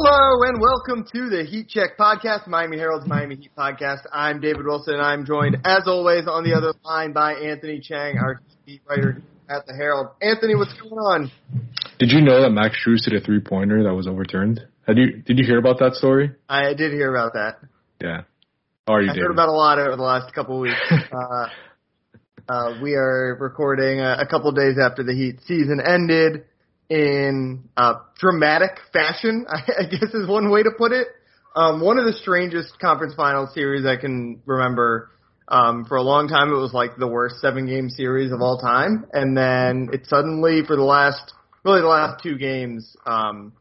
Hello and welcome to the Heat Check Podcast, Miami Herald's Miami Heat Podcast. I'm David Wilson and I'm joined as always on the other line by Anthony Chang, our Heat writer at the Herald. Anthony, what's going on? Did you know that Max Strus hit a three pointer that was overturned? Had you did you hear about that story? I did hear about that. Yeah. How are you, I David? heard about a lot over the last couple of weeks. uh, uh, we are recording a, a couple days after the Heat season ended in uh, dramatic fashion, I, guess is one way to put it. Um, one of the strangest conference final series I can remember. Um, for a long time, it was like the worst seven game series of all time, and then it suddenly, for the last, really the last two games, um,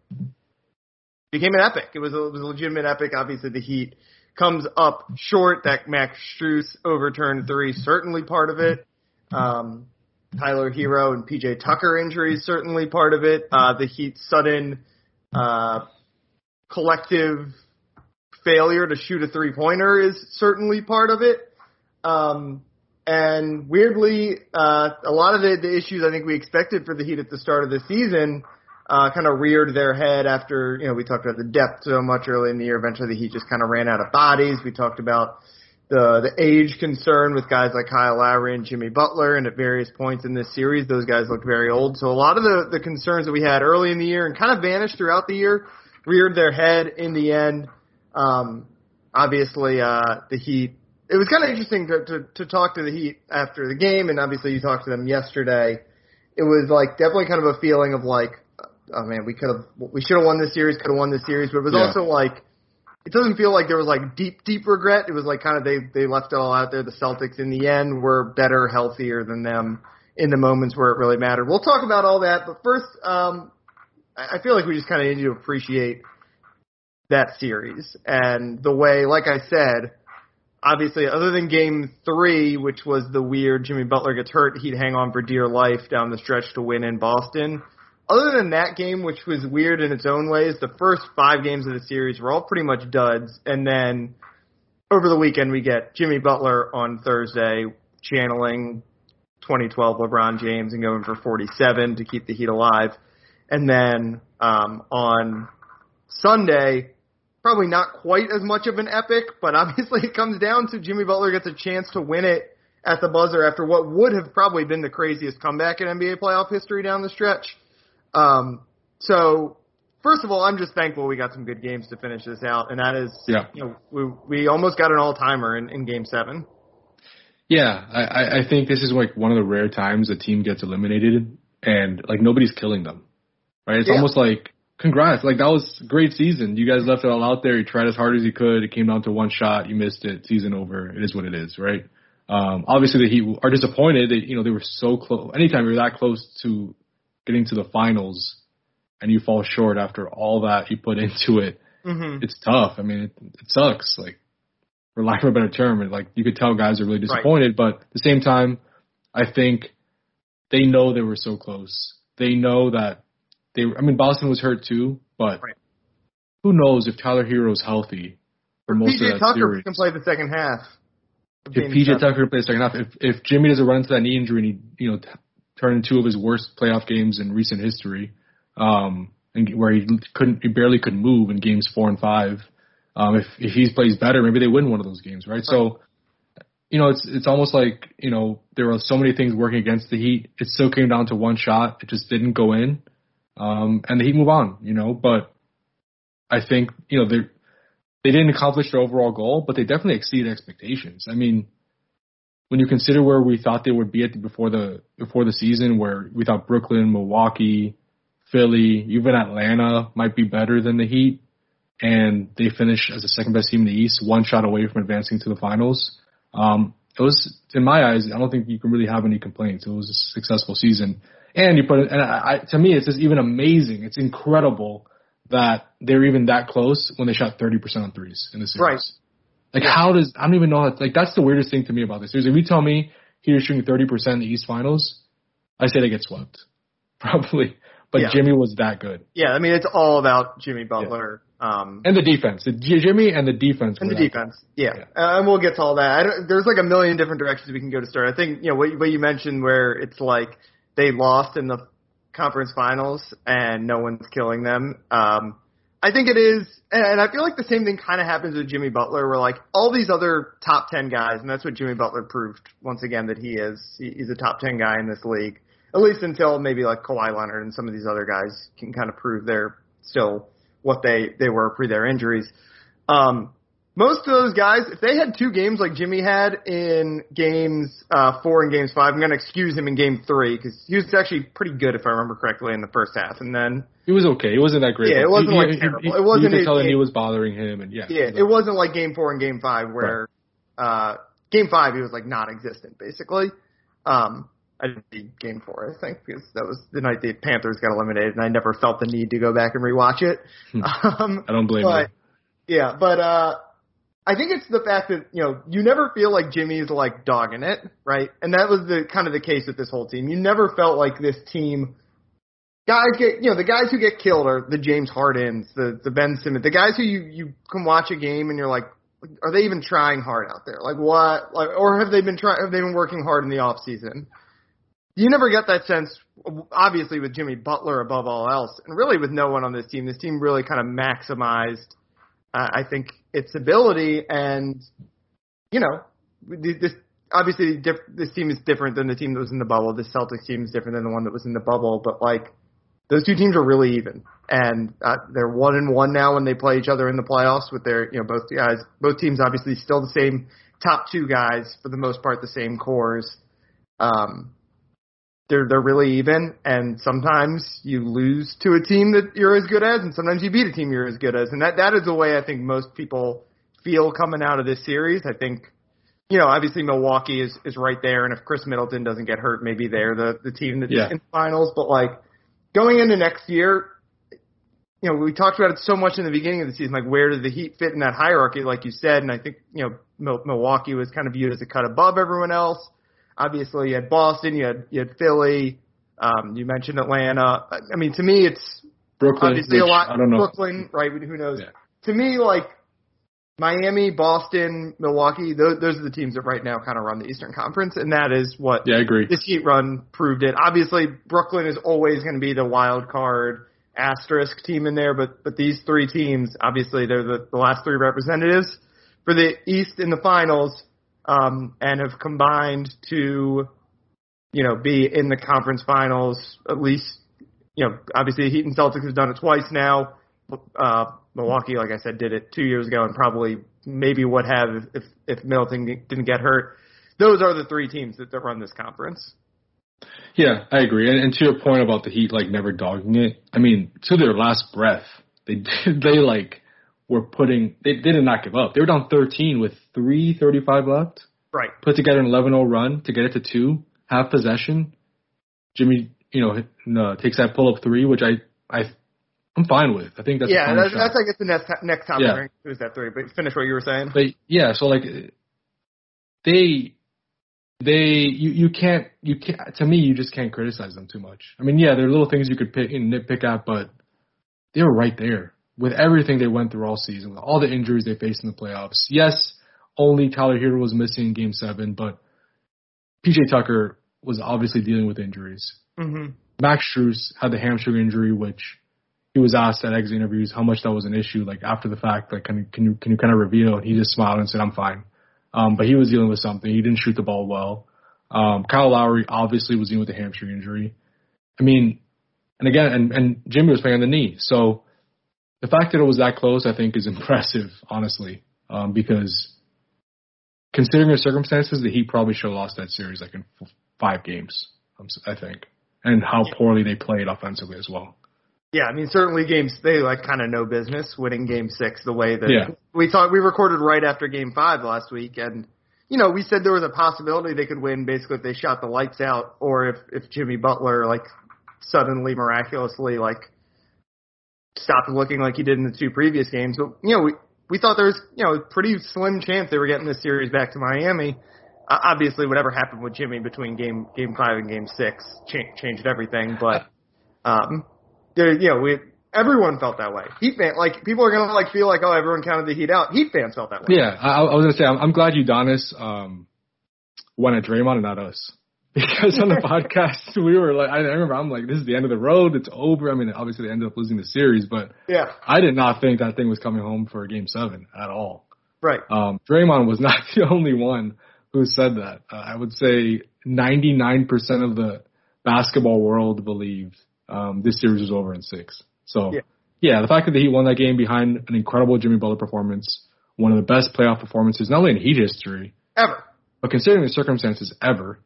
became an epic. It was a, it was a legitimate epic. Obviously, the Heat comes up short. That Max Strus overturned three, certainly part of it. Um, Tyler Herro and PJ Tucker injuries certainly part of it. Uh, the Heat's sudden uh, collective failure to shoot a three pointer is certainly part of it. Um, and weirdly, uh, a lot of the, the issues I think we expected for the Heat at the start of the season uh, kind of reared their head after, you know, we talked about the depth so much early in the year. Eventually the Heat just kind of ran out of bodies. We talked about the the age concern with guys like Kyle Lowry and Jimmy Butler, and at various points in this series, those guys look very old. So a lot of the the concerns that we had early in the year and kind of vanished throughout the year reared their head in the end. Um, obviously, uh, the Heat. It was kind of interesting to, to to talk to the Heat after the game, and obviously you talked to them yesterday. It was like definitely kind of a feeling of like, oh man, we could have, we should have won this series, could have won this series, but it was Yeah. also like it doesn't feel like there was like deep, deep regret. It was like kind of they they left it all out there. The Celtics in the end were better, healthier than them in the moments where it really mattered. We'll talk about all that, but first, um, I feel like we just kind of need to appreciate that series and the way, like I said, obviously, other than Game Three, which was the weird Jimmy Butler gets hurt, he'd hang on for dear life down the stretch to win in Boston other than that game, which was weird in its own ways, the first five games of the series were all pretty much duds. And then over the weekend, we get Jimmy Butler on Thursday channeling 2012 LeBron James and going for 47 to keep the Heat alive. And then um, on Sunday, probably not quite as much of an epic, but obviously it comes down to Jimmy Butler gets a chance to win it at the buzzer after what would have probably been the craziest comeback in NBA playoff history down the stretch. Um, so first of all, I'm just thankful we got some good games to finish this out, and that is, Yeah. you know, we we almost got an all timer in, in Game Seven. Yeah, I, I- I think this is like one of the rare times a team gets eliminated and like nobody's killing them. Right? It's Yeah. almost like congrats, like that was a great season. You guys left it all out there. You tried as hard as you could. It came down to one shot. You missed it. Season over. It is what it is, right? Um, obviously the Heat are disappointed that you know they were so close. Anytime you're that close to getting to the finals and you fall short after all that you put into it, Mm-hmm. it's tough. I mean, it, it sucks. Like, for lack of a better term, and like you could tell guys are really disappointed. But at the same time, I think they know they were so close. They know that they. I mean, Boston was hurt too, but Right. who knows if Tyler Herro's healthy for most of PJ that Tucker series. can play the second half. If PJ. Tucker plays second half, if if Jimmy doesn't run into that knee injury and he you know t- turn in two of his worst playoff games in recent history, um, and where he couldn't, he barely could move in games four and five. Um, if if he plays better, maybe they win one of those games, right? So, you know, it's it's almost like you know there were so many things working against the Heat. It still came down to one shot. It just didn't go in, um, and the Heat move on. You know, but I think you know they they didn't accomplish their overall goal, but they definitely exceeded expectations. I mean, when you consider where we thought they would be at the, before the before the season, where we thought Brooklyn, Milwaukee, Philly, even Atlanta might be better than the Heat, and they finished as the second best team in the East, one shot away from advancing to the finals. Um, it was, in my eyes, I don't think you can really have any complaints. It was a successful season, and you put it, and I, I, to me, it's just even amazing. It's incredible that they're even that close when they shot 30% on threes in the series. Right. Like how does I don't even know how like that's the weirdest thing to me about this series. If you tell me are shooting thirty percent in the East Finals, I say they get swept. Probably. But Yeah. Jimmy was that good. Yeah, I mean it's all about Jimmy Butler. Um, And the defense. The Jimmy and the defense And the defense, yeah. Yeah. Uh, and we'll get to all that. I don't, there's like a million different directions we can go to start. I think you know what, what you mentioned, where it's like they lost in the conference finals and no one's killing them. Um, I think it is, and I feel like the same thing kind of happens with Jimmy Butler, where like all these other top ten guys, and that's what Jimmy Butler proved once again that he is. He's a top ten guy in this league, at least until maybe like Kawhi Leonard and some of these other guys can kind of prove they're still what they they were pre their injuries. Um, most of those guys, if they had two games like Jimmy had in games uh, four and games five, I'm going to excuse him in game three because he was actually pretty good if I remember correctly in the first half, and then he was okay. It wasn't that great. Yeah, it wasn't he, like he, terrible. He, it wasn't. You could tell that he was bothering him, and yeah, yeah, it wasn't like game four and game five where right. uh, game five he was like non-existent basically. Um, I did see game four, I think, because that was the night the Panthers got eliminated, and I never felt the need to go back and rewatch it. Hmm. Um, I don't blame but, you. Yeah, but uh, I think it's the fact that you know you never feel like Jimmy's like dogging it, right? And that was the kind of the case with this whole team. You never felt like this team. Guys get you know the guys who get killed are the James Hardens, the the Ben Simmons, the guys who you you can watch a game and you're like, are they even trying hard out there? Like what? Like or have they been trying? Have they been working hard in the off season? You never get that sense, obviously, with Jimmy Butler above all else, and really with no one on this team. This team really kind of maximized I think its ability and you know this obviously this team is different than the team that was in the bubble. This Celtics team is different than the one that was in the bubble, but like those two teams are really even, and uh, they're one and one now when they play each other in the playoffs. With their you know both guys, both teams obviously still the same top two guys for the most part, the same cores. Um, they're they're really even, and sometimes you lose to a team that you're as good as, and sometimes you beat a team you're as good as, and that that is the way I think most people feel coming out of this series. I think, you know, obviously Milwaukee is is right there, and if Khris Middleton doesn't get hurt, maybe they're the the team that's yeah. in the finals. But like going into next year, you know, we talked about it so much in the beginning of the season, like where does the Heat fit in that hierarchy, like you said, and I think you know Milwaukee was kind of viewed as a cut above everyone else obviously you had Boston, you had you had Philly, um, you mentioned Atlanta. I mean, to me, it's Brooklyn. Obviously, a lot. I don't know. Brooklyn, right? Who knows? Yeah. To me, like Miami, Boston, Milwaukee, those, those are the teams that right now kind of run the Eastern Conference, and that is what Yeah, I agree. this Heat run proved it. Obviously, Brooklyn is always going to be the wild card asterisk team in there, but but these three teams, obviously, they're the, the last three representatives for the East in the finals, um, and have combined to, you know, be in the conference finals at least. You know, obviously, Heat and Celtics have done it twice now. Uh, Milwaukee, like I said, did it two years ago, and probably maybe would have if if Middleton didn't get hurt. Those are the three teams that, that run this conference. Yeah, I agree. And, and to your point about the Heat like never dogging it, I mean, to their last breath, they they like were putting they, they did not give up. They were down 13 with 3:35 left. Right. Put together an 11-0 run to get it to two, half possession. Jimmy, you know, uh, takes that pull up three, which I I I'm fine with. I think that's yeah. That's, shot. that's I guess the next next topic. Yeah. Yeah. Who's that three? But finish what you were saying. But yeah, so like they they you you can't you can't to me you just can't criticize them too much. I mean, yeah, there are little things you could pick and nitpick at, but they were right there with everything they went through all season, with all the injuries they faced in the playoffs. Yes, only Tyler Herro was missing in Game Seven, but PJ Tucker was obviously dealing with injuries. Mm-hmm. Max Strus had the hamstring injury, which he was asked at exit interviews how much that was an issue. Like after the fact, like can you can you can you kind of reveal? And he just smiled and said, "I'm fine." Um, but he was dealing with something. He didn't shoot the ball well. Um, Kyle Lowry obviously was dealing with a hamstring injury. I mean, and again, and, and Jimmy was playing on the knee. So the fact that it was that close, I think, is impressive, honestly, um, because considering the circumstances, the Heat probably should have lost that series like in f- five games. um, I think, and how poorly they played offensively as well. Yeah, I mean certainly games they like kind of no business winning game six the way that Yeah. we thought we recorded right after game five last week and you know, we said there was a possibility they could win basically if they shot the lights out or if if Jimmy Butler like suddenly miraculously like stopped looking like he did in the two previous games. But you know, we we thought there was, you know, a pretty slim chance they were getting this series back to Miami. Uh, obviously, whatever happened with Jimmy between game game five and game six cha- changed everything. But um, there, you know, we everyone felt that way. Heat fan, like people are gonna like feel like, oh, everyone counted the Heat out. Heat fans felt that way. Yeah, I, I was gonna say I'm, I'm glad Udonis um, went at Draymond and not us because on the podcast we were like, I remember I'm like, this is the end of the road. It's over. I mean, obviously they ended up losing the series, but yeah, I did not think that thing was coming home for a game seven at all. Right. Um, Draymond was not the only one who said that. Uh, I would say 99% of the basketball world believed um, this series was over in six. So, yeah. yeah, the fact that the Heat won that game behind an incredible Jimmy Butler performance, one of the best playoff performances, not only in Heat history ever, but considering the circumstances ever,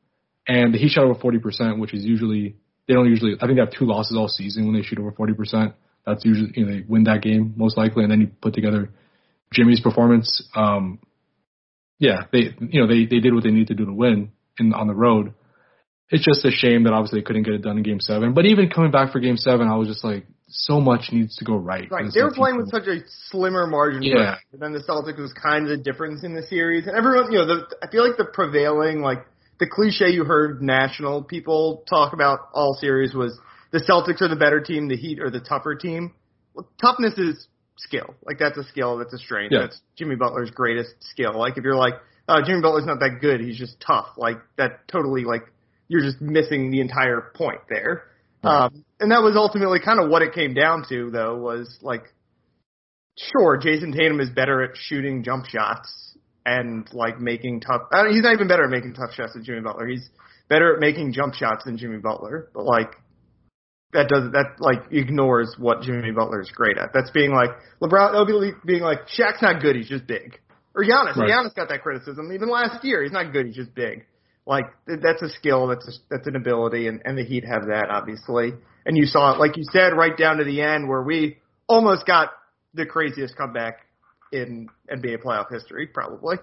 and the Heat shot over 40%, which is usually they don't usually. I think they have two losses all season when they shoot over 40%. That's usually you know they win that game most likely, and then you put together Jimmy's performance. Um, yeah, they you know they they did what they needed to do to win in on the road. It's just a shame that obviously they couldn't get it done in Game Seven. But even coming back for Game Seven, I was just like, so much needs to go right. Right, they were playing with such a slimmer margin. Yeah. And then the Celtics was kind of the difference in the series, and everyone, you know, the, I feel like the prevailing like the cliche you heard national people talk about all series was the Celtics are the better team, the Heat are the tougher team. Well, toughness is skill. Like that's a skill, that's a strength. Yeah. That's Jimmy Butler's greatest skill. Like if you're like, uh, Jimmy Butler's not that good, he's just tough. Like that totally like you're just missing the entire point there. Right. Um, and that was ultimately kind of what it came down to, though, was like, sure, Jayson Tatum is better at shooting jump shots and like making tough. I don't, he's not even better at making tough shots than Jimmy Butler. He's better at making jump shots than Jimmy Butler. But like, that does that like ignores what Jimmy Butler is great at. That's being like LeBron. That'll be being like Shaq's not good. He's just big. Or Giannis. Right. Giannis got that criticism even last year. He's not good. He's just big. Like that's a skill. That's a, that's an ability, and and the Heat have that obviously. And you saw it, like you said, right down to the end where we almost got the craziest comeback in NBA playoff history, probably.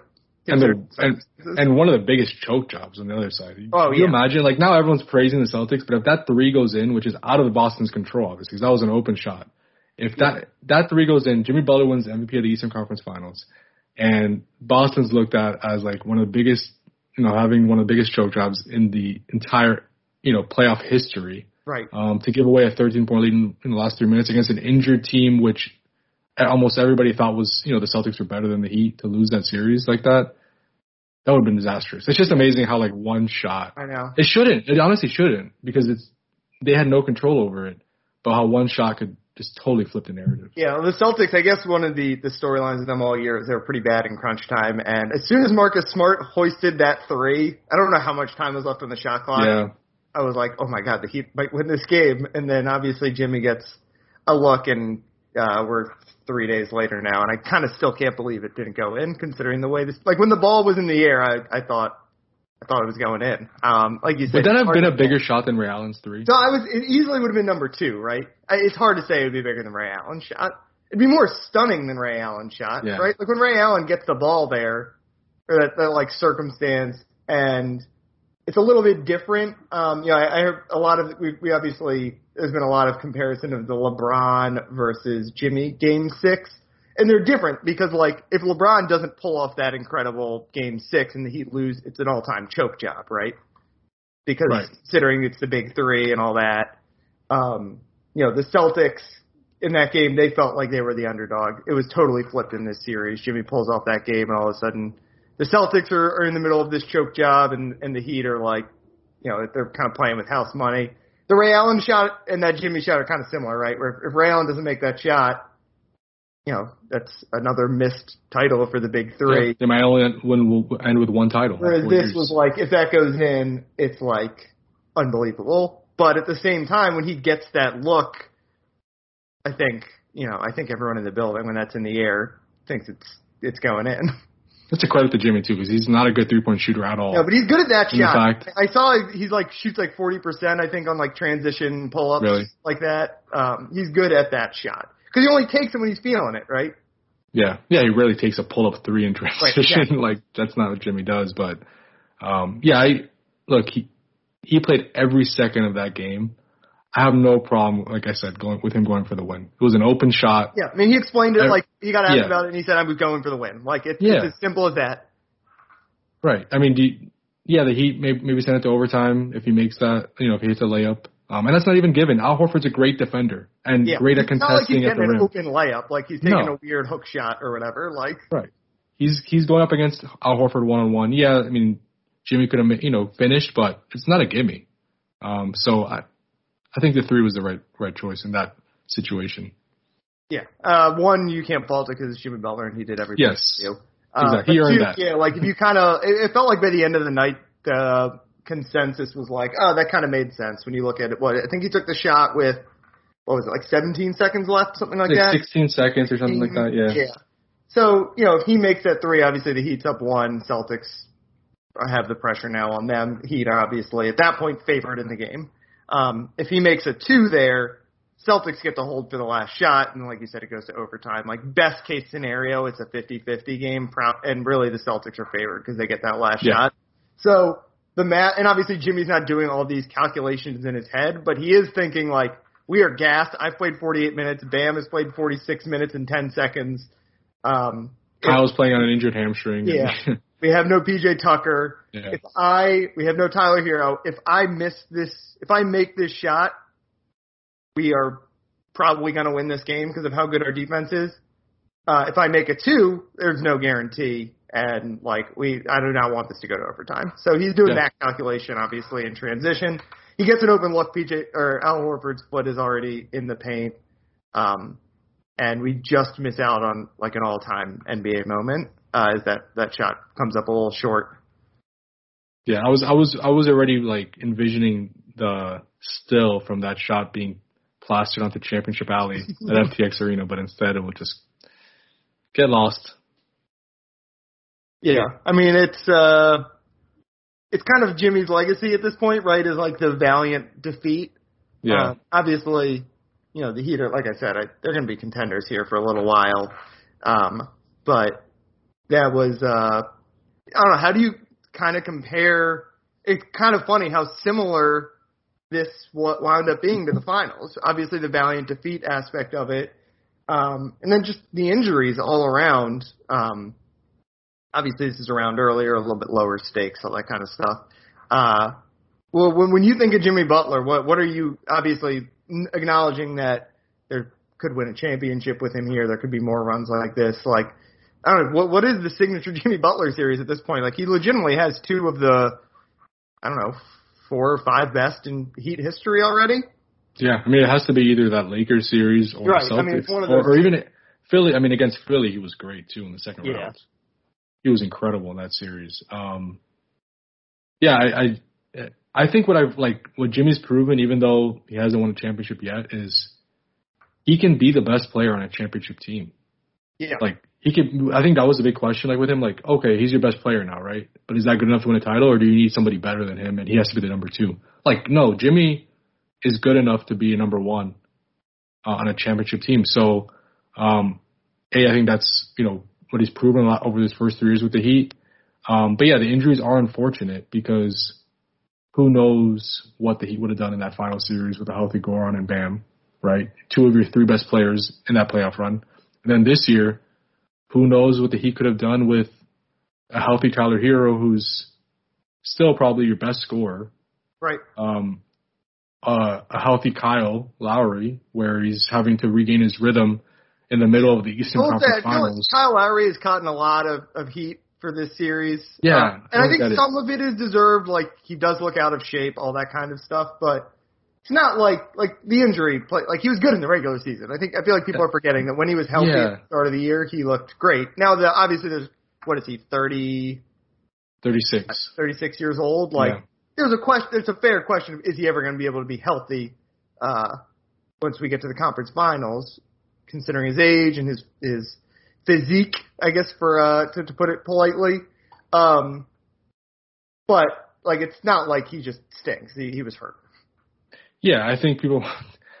and, the, and and one of the biggest choke jobs on the other side. Oh, Can you yeah. imagine? Like now everyone's praising the Celtics, but if that three goes in, which is out of the Boston's control, obviously, because that was an open shot. If that that three goes in, Jimmy Butler wins MVP of the Eastern Conference Finals, and Boston's looked at as like one of the biggest, you know, having one of the biggest choke jobs in the entire, you know, playoff history. right. Um, to give away a 13 point lead in, in the last three minutes against an injured team, which almost everybody thought was, you know, the Celtics were better than the Heat to lose that series like that. That would have been disastrous. It's just amazing how like one shot. I know. It shouldn't. It honestly shouldn't because it's they had no control over it. But how one shot could just totally flip the narrative. Yeah, the Celtics. I guess one of the the storylines of them all year is they were pretty bad in crunch time, and as soon as Marcus Smart hoisted that three, I don't know how much time was left on the shot clock. Yeah. I was like, oh my god, the Heat might win this game, and then obviously Jimmy gets a look, and uh, we're three days later now, and I kind of still can't believe it didn't go in, considering the way this. Like when the ball was in the air, I I thought I thought it was going in. Um, like you said, Would that have been a bigger shot than Ray Allen's three? so I was it easily would have been number two, right? I- It's hard to say it would be bigger than Ray Allen's shot. It'd be more stunning than Ray Allen's shot, Yeah. right? Like when Ray Allen gets the ball there, or that, that like circumstance, and it's a little bit different. Um, you know, I, I heard a lot of we, we obviously there's been a lot of comparison of the LeBron versus Jimmy game six, and they're different because like if LeBron doesn't pull off that incredible game six and the Heat lose, it's an all time choke job, right? Because Right. considering it's the big three and all that, um, you know, the Celtics in that game, they felt like they were the underdog. It was totally flipped in this series. Jimmy pulls off that game, and all of a sudden, the Celtics are, are in the middle of this choke job, and, and the Heat are like, you know, they're kind of playing with house money. The Ray Allen shot and that Jimmy shot are kind of similar, right? Where if, if Ray Allen doesn't make that shot, you know, that's another missed title for the big three. Yeah, they might only end, win, will end with one title. Whereas this years. was like, if that goes in, it's like unbelievable. But at the same time, when he gets that look, I think you know, I think everyone in the building when that's in the air thinks it's it's going in. That's a credit to Jimmy too, because he's not a good three point shooter at all. No, but he's good at that In shot. fact- I saw he's like shoots like forty percent. I think on like transition pull ups Really? like that. Um, he's good at that shot because he only takes it when he's feeling it, right? Yeah, yeah, he rarely takes a pull up three in transition. exactly. like that's not what Jimmy does. But um, yeah, I look he he played every second of that game. I have no problem, like I said, going with him going for the win. It was an open shot. Yeah, I mean he explained it I- like he got asked yeah. about it and he said I was going for the win. Like it's, Yeah. it's as simple as that. Right. I mean, do you, yeah, the Heat maybe, maybe send it to overtime if he makes that. You know, if he hits a layup. Um, and that's not even given. Al Horford's a great defender and Yeah, great at it's not like he's contesting at the getting an rim. open layup, like he's taking No. a weird hook shot or whatever. Like Right. He's he's going up against Al Horford one on one. Yeah, I mean, Jimmy could have, you know, finished, but it's not a gimme. Um, so I, I think the three was the right right choice in that situation. Yeah. Uh, one, you can't fault it because it's Jimmy Butler and he did everything. Yes. Uh, exactly. He earned two, that. Yeah, like if you kind of, it, it felt like by the end of the night, the consensus was like, oh, that kind of made sense when you look at it. What I think he took the shot with, what was it, like 17 seconds left, something like, like that. 16 seconds or something like that. Yeah. Yeah. So you know, if he makes that three, obviously the Heat's up one. Celtics have the pressure now on them. Heat are obviously at that point favored in the game. Um, if he makes a two there, Celtics get to hold for the last shot, and like you said, it goes to overtime. Like best case scenario, it's a 50-50 game, and really the Celtics are favored because they get that last Yeah. shot. So the math, and obviously Jimmy's not doing all these calculations in his head, but he is thinking like, we are gassed. I've played 48 minutes. Bam has played 46 minutes and 10 seconds. Um, Kyle's playing on an injured hamstring. Yeah. we have no PJ Tucker. Yeah. If I, we have no Tyler Herro. If I miss this, if I make this shot, we are probably going to win this game because of how good our defense is. Uh, if I make a two, there's no guarantee. And like we, I do not want this to go to overtime. So he's doing Yeah. that calculation, obviously, in transition. He gets an open look. PJ or Al Horford's foot is already in the paint. Um, and we just miss out on like an all-time NBA moment. Uh, as that that shot comes up a little short. Yeah, I was I was I was already like envisioning the still from that shot being plastered onto Championship Alley at FTX Arena, but instead it would just get lost. Yeah, I mean it's uh, it's kind of Jimmy's legacy at this point, right? Is like the valiant defeat. Yeah, Uh, obviously, you know the Heat are like I said, I, they're going to be contenders here for a little while. Um, but that was uh, I don't know. How do you kind of compare? It's kind of funny how similar this what wound up being to the finals. Obviously, the valiant defeat aspect of it, um, and then just the injuries all around. Um, obviously, this is around earlier, a little bit lower stakes, all that kind of stuff. Uh, well, when when you think of Jimmy Butler, what what are you obviously acknowledging that there could win a championship with him here? There could be more runs like this. Like I don't know what what is the signature Jimmy Butler series at this point? Like he legitimately has two of the I don't know four or five best in Heat history already. yeah. I mean, it has to be either that Lakers series or Right, Celtics, I mean, it's one of or, or even Philly. I mean, against Philly, he was great too in the second Yeah. round. He was incredible in that series. Um, yeah, I, I I think what I've like what Jimmy's proven, even though he hasn't won a championship yet, is he can be the best player on a championship team. Yeah, Like he could. I think that was the big question. Like with him, like okay, he's your best player now, right? But is that good enough to win a title, or do you need somebody better than him, and he has to be the number two? Like no, Jimmy is good enough to be a number one uh, on a championship team. So, um, a I think that's you know what he's proven a lot over his first three years with the Heat. Um, but yeah, the injuries are unfortunate because who knows what the Heat would have done in that final series with a healthy Goran and Bam, right? Two of your three best players in that playoff run. And then this year, who knows what the Heat could have done with a healthy Tyler Herro, who's still probably your best scorer. right. Um, uh, a healthy Kyle Lowry, where he's having to regain his rhythm in the middle of the Eastern Well, Conference that, Finals. Kyle Lowry has caught a lot of, of heat for this series. Yeah, Um, and I I think some of it is deserved. Like he does look out of shape, all that kind of stuff. But it's not like like the injury. Play, like he was good in the regular season. I think I feel like people are forgetting that when he was healthy Yeah. at the start of the year, he looked great. Now, the, obviously, there's what is he 30, 36. 36 years old? Like Yeah. there's a question. It's a fair question. of Is he ever going to be able to be healthy uh, once we get to the conference finals? Considering his age and his his physique, I guess for uh, to, to put it politely. Um, but like it's not like he just stinks. He, he was hurt. Yeah, I think people.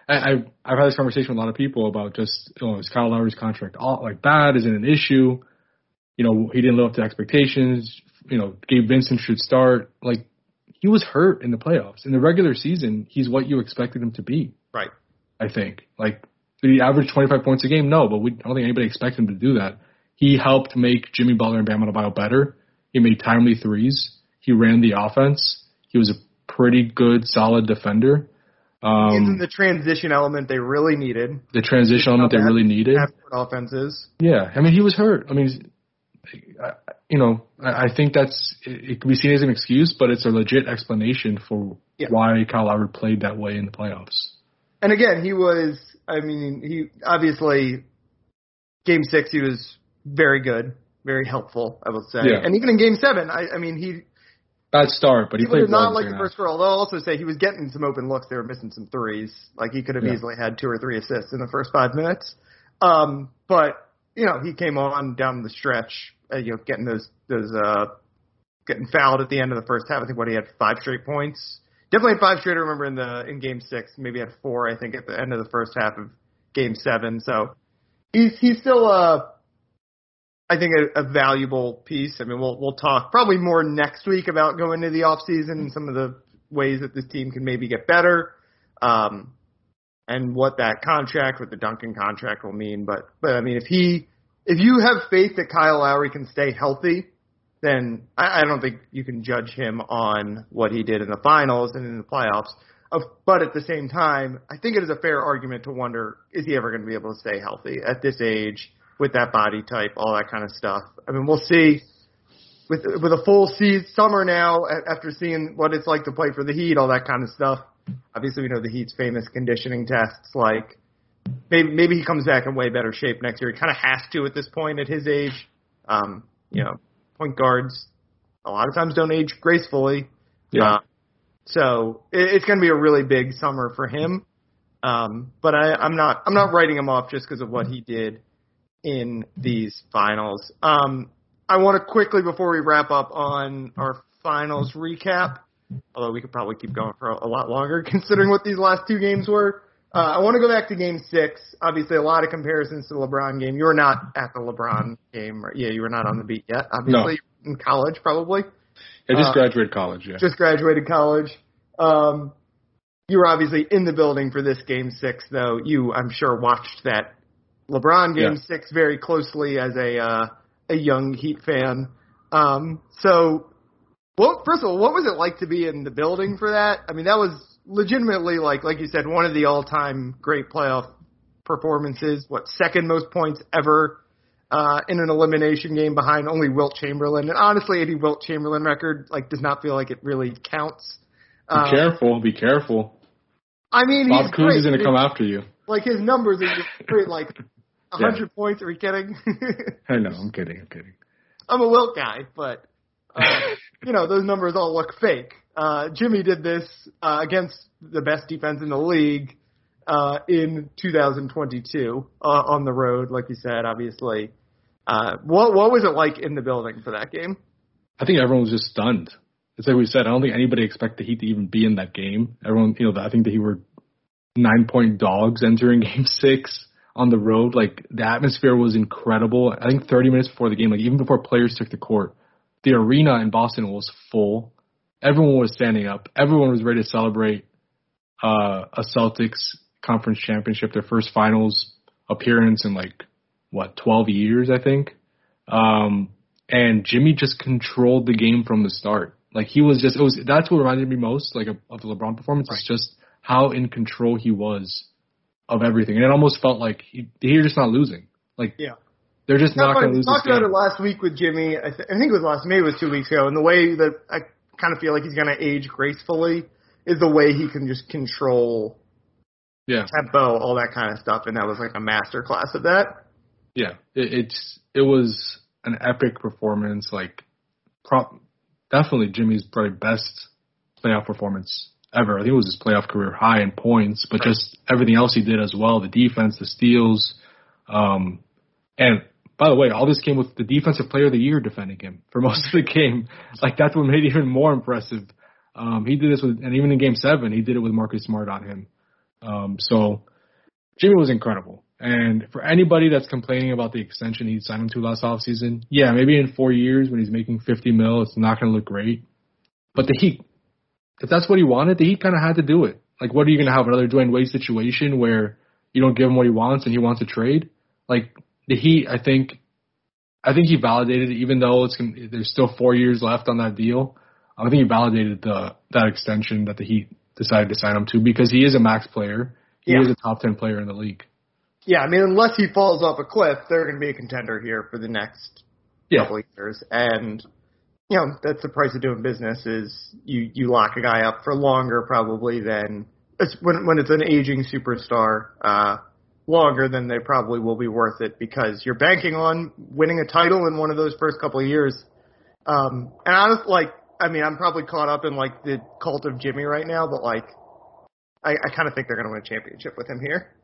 I, I've I've had this conversation with a lot of people about just you know, is Kyle Lowry's contract all like bad? Is it an issue? You know, he didn't live up to expectations. You know, Gabe Vincent should start. Like he was hurt in the playoffs. In the regular season, he's what you expected him to be. Right. I think. Like did he average 25 points a game? No, but we, I don't think anybody expected him to do that. He helped make Jimmy Butler and Bam Adebayo better. He made timely threes. He ran the offense. He was a pretty good, solid defender. Um, them the transition element they really needed. the transition element they really needed. Offenses. Yeah, I mean he was hurt. I mean, you know, I, think that's it, it can be seen as an excuse, but it's a legit explanation for Yeah. why Kyle Lowry played that way in the playoffs. And again, he was. I mean, he obviously game six he was very good, very helpful. I will say, Yeah. and even in game seven, I, I mean, he Bad start, but he he played was not like the the first girl. They'll also say he was getting some open looks. They were missing some threes. Like he could have Yeah. easily had two or three assists in the first five minutes. Um, but you know, he came on down the stretch, uh, you know, getting those those uh, getting fouled at the end of the first half. I think what he had five straight points. Definitely had five straight. I remember in the in game six, maybe had four. I think at the end of the first half of game seven. So he's he's still uh I think a, a valuable piece. I mean, we'll we'll talk probably more next week about going into the off season and some of the ways that this team can maybe get better, um, and what that contract with the Duncan contract will mean. But but I mean, if he if you have faith that Kyle Lowry can stay healthy, then I, I don't think you can judge him on what he did in the finals and in the playoffs. Of, but at the same time, I think it is a fair argument to wonder: is he ever going to be able to stay healthy at this age? With that body type, all that kind of stuff. I mean, we'll see with with a full season summer now a- after seeing what it's like to play for the Heat, all that kind of stuff. Obviously, we know the Heat's famous conditioning tests. Like maybe maybe he comes back in way better shape next year. He kind of has to at this point at his age. Um, you know, point guards a lot of times don't age gracefully. Yeah. Uh, so it, it's going to be a really big summer for him. Um, but I, I'm not I'm not writing him off just because of what he did in these finals. Um, I want to quickly before we wrap up on our finals recap, although we could probably keep going for a, a lot longer considering what these last two games were. Uh, I want to go back to Game Six. Obviously, a lot of comparisons to the LeBron game. You were not at the LeBron game, or, yeah, you were not on the beat yet. Obviously, in college, probably I just Uh, graduated college. Yeah. just graduated college. Um, you were obviously in the building for this game six, though. You, I'm sure, watched that LeBron game Yeah. six very closely as a uh, a young Heat fan. Um, so, well, first of all, what was it like to be in the building for that? I mean, that was legitimately like, like you said, one of the all-time great playoff performances. What second most points ever uh, in an elimination game behind only Wilt Chamberlain. And honestly, any Wilt Chamberlain record like does not feel like it really counts. Be Um, careful. Be careful. I mean, Bob he's Cousy great. is going to come after you. Like his numbers are just great. Like a Yeah. hundred points. Are you kidding? I know. I'm kidding. I'm kidding. I'm a Wilt guy, but uh, you know those numbers all look fake. Uh, Jimmy did this uh, against the best defense in the league uh, in 2022 uh, on the road, like you said. Obviously, uh, what what was it like in the building for that game? I think everyone was just stunned. It's like we said. I don't think anybody expected the Heat to even be in that game. Everyone, you know, I think that he were nine point dogs entering Game Six on the road. Like the atmosphere was incredible. I think 30 minutes before the game, like even before players took the court, the arena in Boston was full. Everyone was standing up. Everyone was ready to celebrate uh, a Celtics conference championship, their first finals appearance in like what 12 years, I think. Um, and Jimmy just controlled the game from the start. Like he was just it was that's what reminded me most like of, of the LeBron performance. It's just how in control he was of everything, and it almost felt like he, they're just not losing. Like Yeah. they're just not going to we lose this talked about game. it last week with Jimmy. I, th- I think it was last, maybe it was two weeks ago. And the way that I kind of feel like he's going to age gracefully is the way he can just control Yeah, tempo, all that kind of stuff. And that was like a master class of that. yeah. It, it's it was an epic performance. Like, prop, definitely Jimmy's probably best playoff performance ever. I think it was his playoff career high in points, but just everything else he did as well. The defense, the steals, um, and by the way, all this came with the defensive player of the year defending him for most of the game. Like that's what made it even more impressive. Um, he did this with, and even in game seven, he did it with Marcus Smart on him. Um, so Jimmy was incredible. And for anybody that's complaining about the extension he signed him to last offseason, yeah, maybe in four years when he's making 50 mil, it's not going to look great. But the Heat, if that's what he wanted, the Heat kind of had to do it. Like, what are you going to have another Dwyane Wade situation where you don't give him what he wants and he wants to trade? Like the Heat, I think, I think he validated, even though it's there's still four years left on that deal. I think he validated the that extension that the Heat decided to sign him to because he is a max player. He Yeah. is a top ten player in the league. Yeah, I mean, unless he falls off a cliff, they're going to be a contender here for the next Yeah. couple of years, and you know that's the price of doing business. Is you you lock a guy up for longer probably than it's when when it's an aging superstar. Uh, longer than they probably will be worth it because you're banking on winning a title in one of those first couple of years. Um, and honestly, like, I mean, I'm probably caught up in like the cult of Jimmy right now, but like, I, I kind of think they're going to win a championship with him here.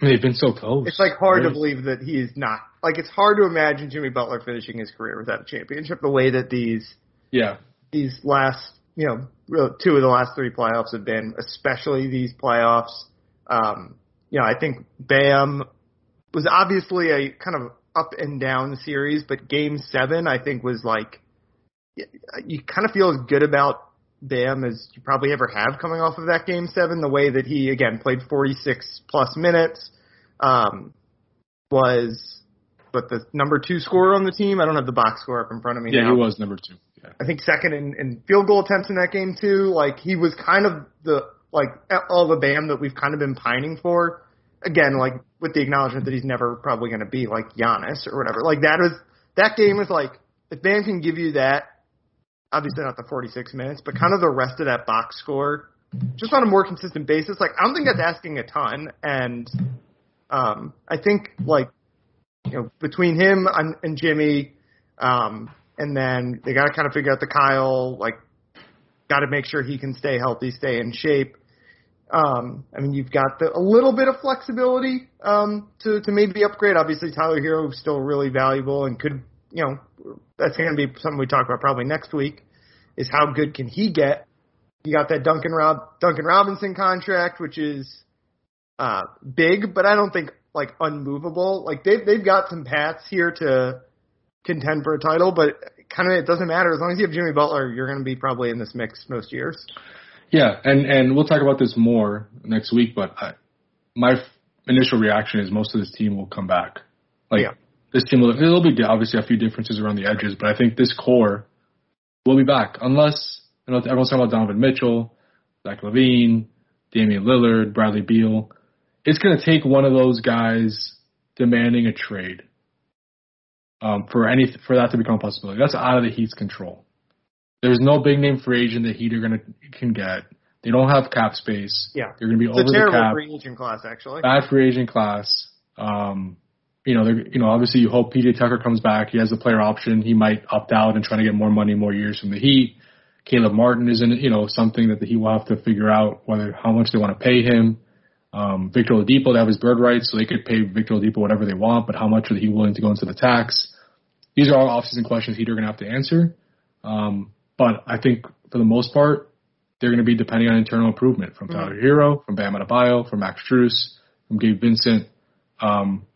They've been so close. It's like hard Really? to believe that he's not. Like, it's hard to imagine Jimmy Butler finishing his career without a championship. The way that these Yeah. these last, you know, two of the last three playoffs have been, especially these playoffs. Um, you know, I think Bam was obviously a kind of up and down series, but Game Seven, I think, was like you kind of feel as good about Bam as you probably ever have coming off of that Game Seven. The way that he again played 46 plus minutes, um, was but the number two scorer on the team. I don't have the box score up in front of me. Yeah, now. he was number two. Yeah. I think second in, in field goal attempts in that game too. Like he was kind of the like all the Bam that we've kind of been pining for. Again, like with the acknowledgement that he's never probably going to be like Giannis or whatever. Like that was that game was like if Bam can give you that, obviously not the 46 minutes, but kind of the rest of that box score, just on a more consistent basis. Like I don't think that's asking a ton, and um, I think like you know between him and, and Jimmy. Um, and then they got to kind of figure out the Kyle, like, got to make sure he can stay healthy, stay in shape. Um, I mean, you've got the, a little bit of flexibility um, to to maybe upgrade. Obviously, Tyler Herro is still really valuable and could, you know, that's going to be something we talk about probably next week. Is how good can he get? You got that Duncan Rob Duncan Robinson contract, which is uh, big, but I don't think like unmovable. Like they've they've got some paths here to contend for a title, but kind of it doesn't matter as long as you have Jimmy Butler, you're going to be probably in this mix most years. Yeah, and and we'll talk about this more next week. But I, my f- initial reaction is most of this team will come back. Like Yeah. this team will. There'll be obviously a few differences around the edges, but I think this core will be back unless you know everyone's talking about Donovan Mitchell, Zach LaVine, Damian Lillard, Bradley Beal. It's going to take one of those guys demanding a trade um, for any for that to become a possibility. That's out of the Heat's control. There's no big name free agent that Heat are gonna can get. They don't have cap space. Yeah. They're gonna be It's over a the terrible cap. free agent class, actually. Bad free agent class. Um, you know, they're, you know, obviously you hope PJ Tucker comes back. He has a player option. He might opt out and try to get more money, more years from the Heat. Caleb Martin isn't, you know, something that the Heat will have to figure out whether how much they want to pay him. Um, Victor Oladipo, they have his bird rights, so they could pay Victor Oladipo whatever they want, but how much are he willing to go into the tax? These are all offseason questions Heat are going to have to answer. Um, but I think for the most part, they're going to be depending on internal improvement from Tyler Herro, from Bam Adebayo, from Max Strus, from Gabe Vincent. Um,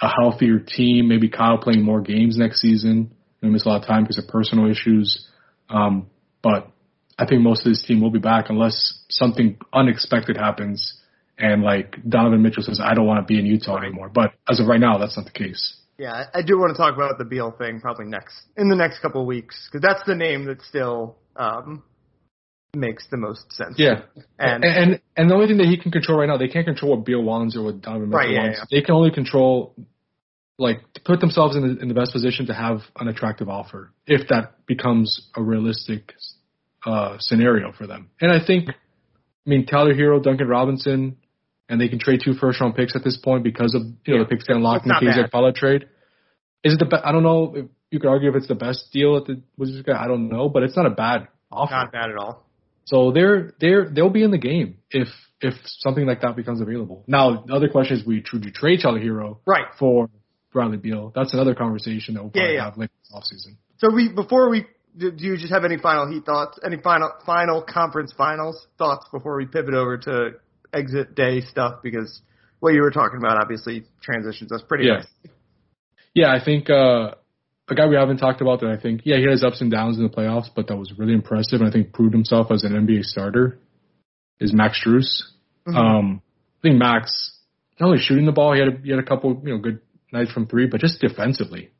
a healthier team, maybe Kyle playing more games next season. He'll miss a lot of time because of personal issues. Um, but I think most of this team will be back unless something unexpected happens and like Donovan Mitchell says, I don't want to be in Utah anymore. But as of right now, that's not the case. Yeah, I I do want to talk about the Beal thing probably next in the next couple of weeks because that's the name that's still um, makes the most sense. Yeah. and, And, and the only thing that he can control right now, they can't control what Beal wants or what Donovan Right, yeah, wants. yeah. They can only control like to put themselves in the, in the best position to have an attractive offer if that becomes a realistic uh, scenario for them. And I think, I mean, Tyler Herro, Duncan Robinson, and they can trade two first round picks at this point because of you know Yeah. the picks getting locked in the KZ bad. Trade. Is it the best? I don't know. If you could argue if it's the best deal at the Wizards. guy. I don't know, but it's not a bad offer. not bad at all. So they're they're they'll be in the game if if something like that becomes available. Now the other question is, we should you trade Tyler Herro Right. for Bradley Beal? That's another conversation that we'll probably yeah. have later this offseason. So we before we do do you just have any final heat thoughts? Any final final conference finals thoughts before we pivot over to exit day stuff? Because what you were talking about obviously transitions us pretty Yeah. nice. Yeah, I think uh, a guy we haven't talked about that I think yeah he has ups and downs in the playoffs, but that was really impressive and I think proved himself as an NBA starter is Max Strus. Mhm. Um, I think Max not only shooting the ball, he had a, he had a couple you know good nights from three, but just defensively,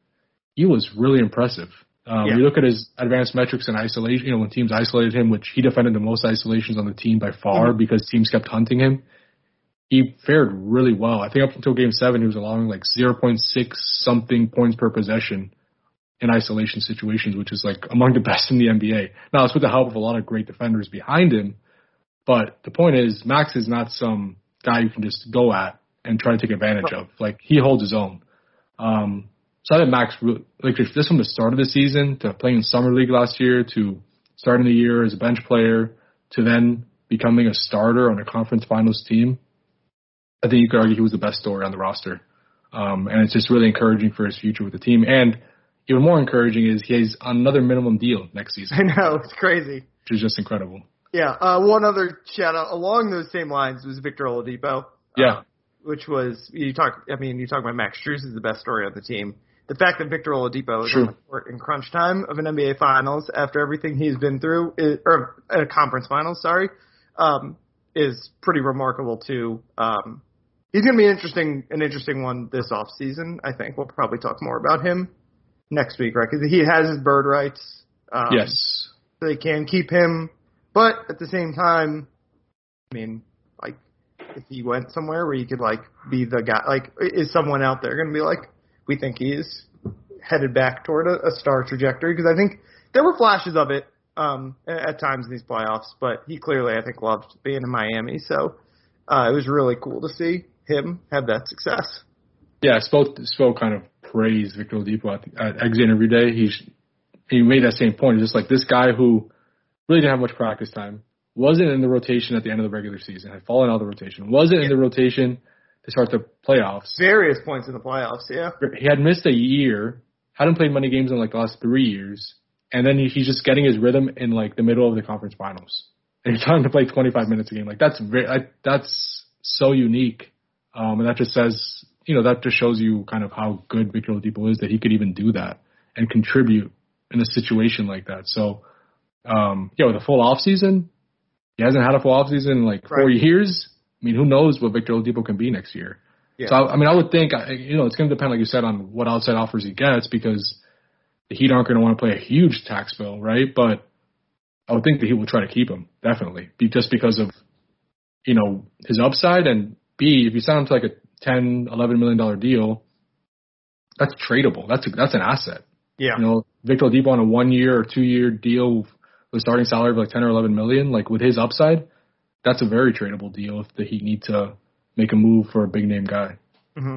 he was really impressive. Um, Yeah. You look at his advanced metrics in isolation. You know when teams isolated him, which he defended the most isolations on the team by far Mhm. because teams kept hunting him. He fared really well. I think up until game seven, he was allowing like 0.6 something points per possession in isolation situations, which is like among the best in the NBA. Now it's with the help of a lot of great defenders behind him. But the point is, Max is not some guy you can just go at and try to take advantage of. Like he holds his own. Um, so I think Max, like if this from the start of the season to playing in summer league last year to starting the year as a bench player to then becoming a starter on a conference finals team, I think you could argue he was the best story on the roster. Um, and it's just really encouraging for his future with the team. And even more encouraging is he has another minimum deal next season. I know it's crazy. Which is just incredible. Yeah. Uh, one other shout out along those same lines was Victor Oladipo. Yeah. Uh, which was you talk. I mean, you talk about Max Strus is the best story on the team. The fact that Victor Oladipo is on the court in crunch time of an NBA Finals after everything he's been through, is, or a conference finals, sorry, um, is pretty remarkable too. Um, he's going to be an interesting, an interesting one this off season. I think we'll probably talk more about him next week, right? Because he has his bird rights. Um, yes. So they can keep him, but at the same time, I mean, like, if he went somewhere where he could like be the guy, like, is someone out there going to be like, we think he is headed back toward a, a star trajectory? Because I think there were flashes of it um, at times in these playoffs, but he clearly, I think, loved being in Miami. So uh, it was really cool to see him have that success. Yeah, Spo, Spo kind of praised Victor Oladipo at, at exit interview day. He he made that same point. Just like this guy who really didn't have much practice time, wasn't in the rotation at the end of the regular season, had fallen out of the rotation, wasn't in the rotation to start the playoffs. Various points in the playoffs, yeah. He had missed a year, hadn't played many games in like the last three years, and then he's just getting his rhythm in like the middle of the conference finals. And he's trying to play 25 minutes a game. Like that's very, that's so unique. Um, and that just says, you know, that just shows you kind of how good Victor Oladipo is that he could even do that and contribute in a situation like that. So, um, yeah, with a full off season, he hasn't had a full off season in like four right. years. I mean, who knows what Victor Oladipo can be next year? Yeah. So, I, I mean, I would think, you know, it's going to depend, like you said, on what outside offers he gets because the Heat aren't going to want to play a huge tax bill, right? But I would think that he will try to keep him definitely, be, just because of you know his upside and B, if you sign him to like a 10, 11 million dollar deal, that's tradable. That's a, that's an asset. Yeah. You know, Victor Oladipo on a one year or two year deal with a starting salary of like 10 or 11 million, like with his upside, that's a very tradable deal if the Heat need to make a move for a big name guy. Mm-hmm.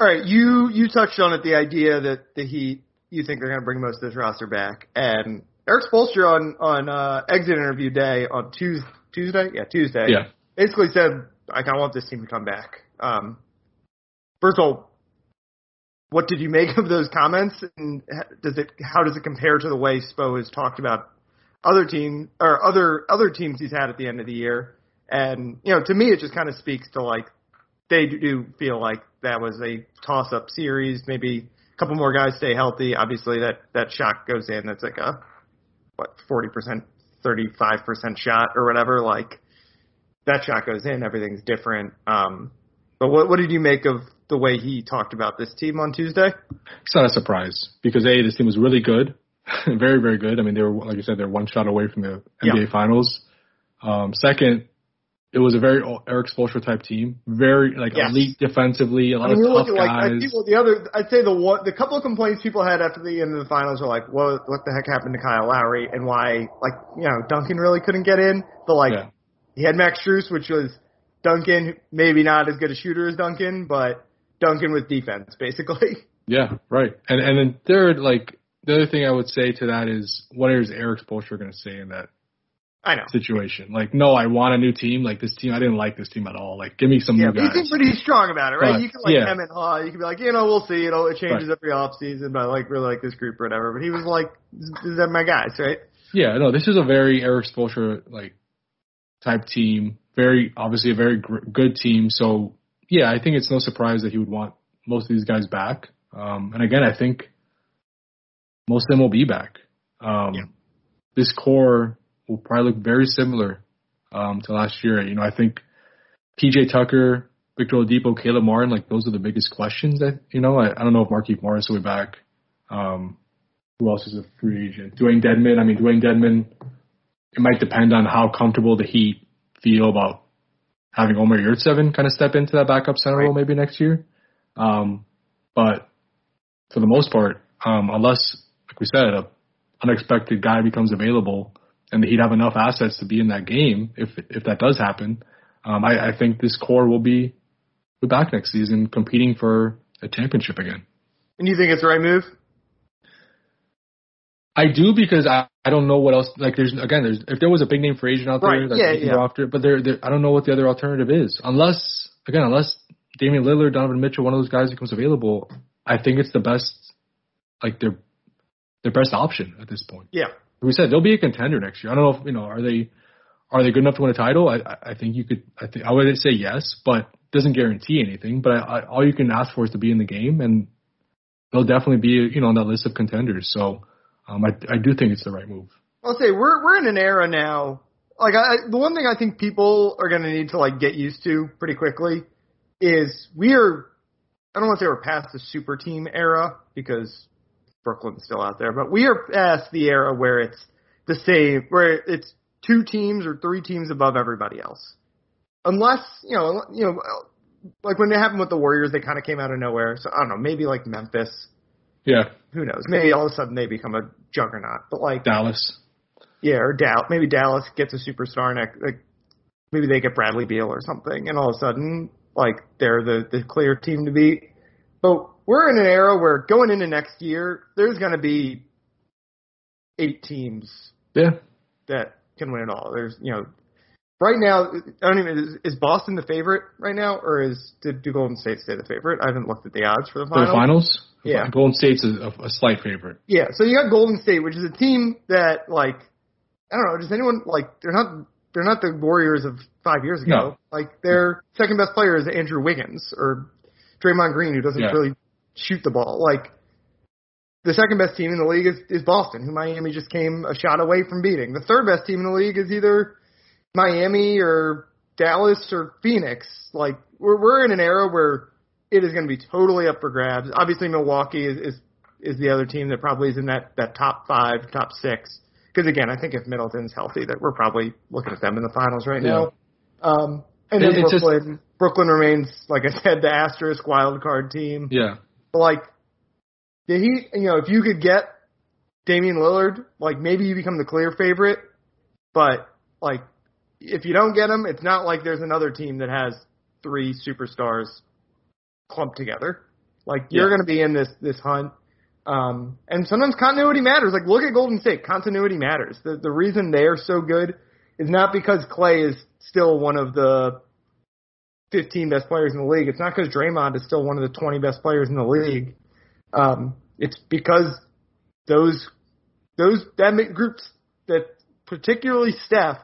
All right, you you touched on it, the idea that the Heat you think they're going to bring most of this roster back, and Erik Spoelstra on on uh, exit interview day on Tuesday, Tuesday, yeah Tuesday, yeah, basically said I kind of want this team to come back. Um, first of all, what did you make of those comments, and does it how does it compare to the way Spo has talked about other team or other other teams he's had at the end of the year? And you know, to me, it just kind of speaks to like they do feel like that was a toss up series. Maybe a couple more guys stay healthy. Obviously, that that shot goes in. That's like a what forty percent, thirty five percent shot or whatever. Like that shot goes in. Everything's different. Um, but what what did you make of the way he talked about this team on Tuesday? It's not a surprise because a this team was really good, very very good. I mean, they were like you said, they're one shot away from the NBA yeah. Finals. Um, second, it was a very Erik Spoelstra type team, very like yes. elite defensively, a lot I mean, of tough guys. Like, people, the other, I'd say the one, the couple of complaints people had after the end of the finals were like, what, what the heck happened to Kyle Lowry and why, like, you know, Duncan really couldn't get in. But like, yeah. he had Max Strus, which was Duncan, maybe not as good a shooter as Duncan, but Duncan with defense, basically. Yeah, right. And and then third, like the other thing I would say to that is, what is Erik Spoelstra going to say in that I know. Situation. Like, no, I want a new team. Like this team, I didn't like this team at all. Like, give me some yeah, new guys. Yeah, he's pretty strong about it, right? But, you can like yeah. him and Haw. You can be like, you know, we'll see. You know, it changes right. every off season, but I like really like this group or whatever. But he was like, these are my guys, right? Yeah, no, this is a very Erik Spoelstra like type team. Very obviously a very gr- good team. So yeah, I think it's no surprise that he would want most of these guys back. Um, and again, I think most of them will be back. Um, Yeah. This core will probably look very similar um, to last year. You know, I think PJ Tucker, Victor Oladipo, Caleb Martin, like those are the biggest questions. That you know, I, I don't know if Markieff Morris will be back. Um, who else is a free agent? Dewayne Dedmon. I mean, Dewayne Dedmon. It might depend on how comfortable the Heat feel about having Omer Yurtseven kind of step into that backup center Right. role maybe next year. Um, but for the most part, um, unless, like we said, a unexpected guy becomes available and he'd have enough assets to be in that game, if if that does happen, um, I, I think this core will be be back next season competing for a championship again. And you think it's the right move? I do because I, I don't know what else. Like, there's again, there's if there was a big name free agent out there Right, that yeah, they can yeah. go after, but there, there, I don't know what the other alternative is. Unless again, unless Damian Lillard, Donovan Mitchell, one of those guys becomes available, I think it's the best, like their their best option at this point. Yeah. We said they'll be a contender next year. I don't know if you know are they are they good enough to win a title. I I- I think you could. I think I would say yes, but doesn't guarantee anything. But I, I, all you can ask for is to be in the game, and they'll definitely be you know on that list of contenders. So um, I I do think it's the right move. I'll say we're we're in an era now. Like I, the one thing I think people are going to need to like get used to pretty quickly is we are. I don't want to say we're past the super team era because Brooklyn's still out there, but we are past the era where it's the same, where it's two teams or three teams above everybody else. Unless you know, you know, like when it happened with the Warriors, they kind of came out of nowhere. So I don't know, maybe like Memphis. Yeah, Who knows? Maybe all of a sudden they become a juggernaut. But like Dallas. yeah, or Dallas. Maybe Dallas gets a superstar next. Like maybe they get Bradley Beal or something, and all of a sudden, like they're the the clear team to beat. But we're in an era where going into next year, there's going to be eight teams Yeah, that can win it all. There's you know. Right now, I don't even is, is Boston the favorite right now, or is did do Golden State stay the favorite? I haven't looked at the odds for the for the finals. Yeah. Golden State's a, a, a slight favorite. Yeah, so you got Golden State, which is a team that like I don't know, does anyone like they're not they're not the Warriors of five years ago. No. Like their second best player is Andrew Wiggins or Draymond Green who doesn't Yeah. really shoot the ball. Like the second best team in the league is, is Boston, who Miami just came a shot away from beating. The third best team in the league is either Miami or Dallas or Phoenix. Like we're we're in an era where it is going to be totally up for grabs. Obviously, Milwaukee is is, is the other team that probably is in that that top five, top six. Because again, I think if Middleton's healthy, that we're probably looking at them in the finals right now. Um, and then It- it's just- Brooklyn, Brooklyn remains, like I said, the asterisk wild card team. Yeah, like, the Heat, you know, if you could get Damian Lillard, like maybe you become the clear favorite. But like, if you don't get him, it's not like there's another team that has three superstars clumped together. Like you're Yeah. going to be in this this hunt. Um, and sometimes continuity matters. Like look at Golden State. Continuity matters. The the reason they are so good is not because Clay is still one of the 15 best players in the league. It's not because Draymond is still one of the 20 best players in the league. Um, it's because those those that groups that particularly Steph,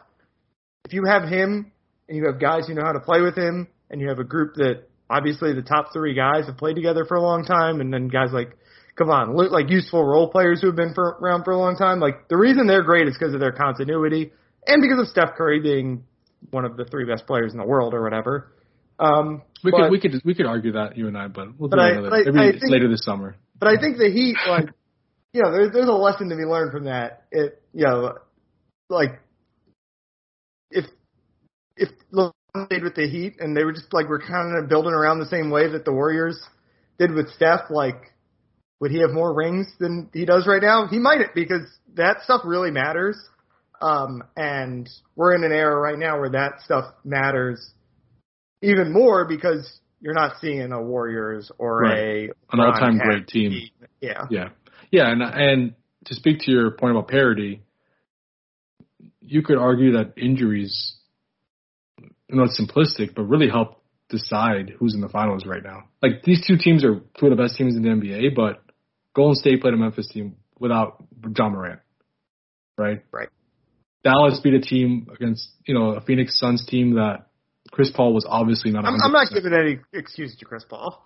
if you have him and you have guys who know how to play with him, and you have a group that obviously the top three guys have played together for a long time, and then guys like come on, like useful role players who have been for, around for a long time. Like the reason they're great is because of their continuity and because of Steph Curry being one of the three best players in the world or whatever. Um, we but, could we could we could argue that you and I, but we'll do But it another, I- maybe I think- later this summer. But I think the Heat, like, you know, there's there's a lesson to be learned from that. It, you know, like if if LeBron stayed with the Heat and they were just like we're kind of building around the same way that the Warriors did with Steph, like, would he have more rings than he does right now? He might it because that stuff really matters. Um, and we're in an era right now where that stuff matters even more because you're not seeing a Warriors or Right. a An all-time LeBron great team. Yeah. Yeah, yeah, and and to speak to your point about parity, you could argue that injuries, you know, it's simplistic, but really help decide who's in the finals right now. Like these two teams are two of the best teams in the NBA, but Golden State played a Memphis team without Ja Morant, right? Right. Dallas beat a team against you know a Phoenix Suns team that Chris Paul was obviously not. I'm, I'm not giving any excuse to Chris Paul.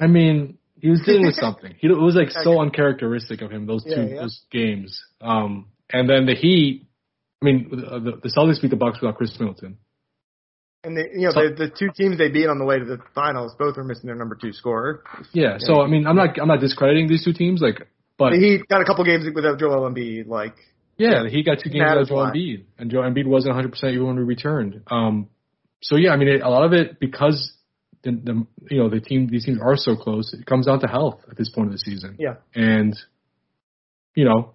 I mean, he was dealing with something. He, it was like so uncharacteristic of him those two Yeah, yeah. those games. Um, and then the Heat. I mean, the, the Celtics beat the Bucks without Khris Middleton. And they, you know, So- the, the two teams they beat on the way to the finals, both were missing their number two scorer. Yeah. So I mean, I'm not I'm not discrediting these two teams. Like, but he got a couple games without Joel Embiid. Like, yeah, he got two games Matters without Joel. Embiid, and Joel Embiid wasn't 100 percent even when he returned. Um, so yeah, I mean, it, a lot of it because the, the you know the team these teams are so close. It comes down to health at this point of the season. yeah, And you know,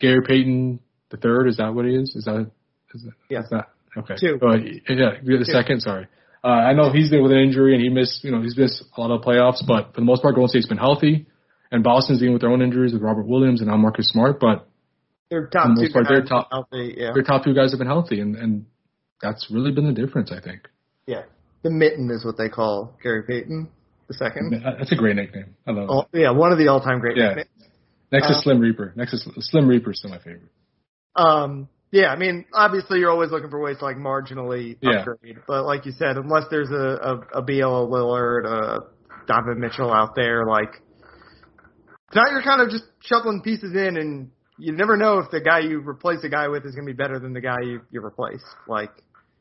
Gary Payton the third is that what he is? Is that is that, Yeah. is that okay? Two. Uh, yeah, you're the Two. second. Sorry. Uh, I know he's been with an injury and he missed, you know, he's missed a lot of playoffs, but for the most part, Golden State's been healthy, and Boston's dealing with their own injuries with Robert Williams and now Marcus Smart, but their top For the two most part, they're top- healthy. Yeah, their top two guys have been healthy, and and that's really been the difference, I think. yeah. The mitten is what they call Gary Payton the second. That's a great nickname. I love it. Oh, yeah, one of the all-time great Yeah. nicknames. Next uh, to Slim Reaper. Next to Sl- Slim Reaper is still my favorite. Um, yeah, I mean, obviously you're always looking for ways to like marginally Yeah. upgrade, but like you said, unless there's a a, a BL Lillard, a Donovan Mitchell out there, like now you're kind of just shuffling pieces in, and you never know if the guy you replace a guy with is going to be better than the guy you you replace. Like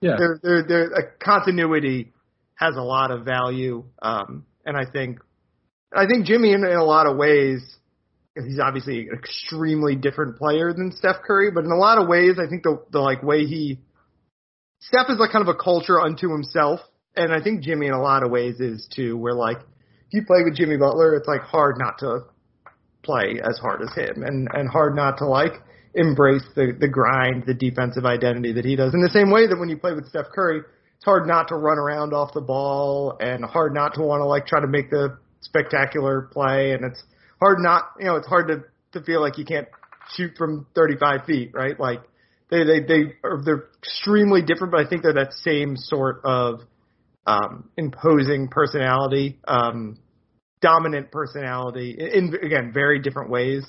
Yeah. there there there a continuity has a lot of value, um, and I think I think Jimmy in, in a lot of ways he's obviously an extremely different player than Steph Curry, but in a lot of ways, I think the the like way he Steph is like kind of a culture unto himself, and I think Jimmy in a lot of ways is too. Where like if you play with Jimmy Butler, it's like hard not to play as hard as him, and and hard not to like embrace the the grind, the defensive identity that he does. In the same way that when you play with Steph Curry, it's hard not to run around off the ball, and hard not to want to like try to make the spectacular play, and it's hard not you know it's hard to to feel like you can't shoot from 35 feet, right? Like they they they are they're extremely different, but I think they're that same sort of um, imposing personality, um, dominant personality in, in again very different ways.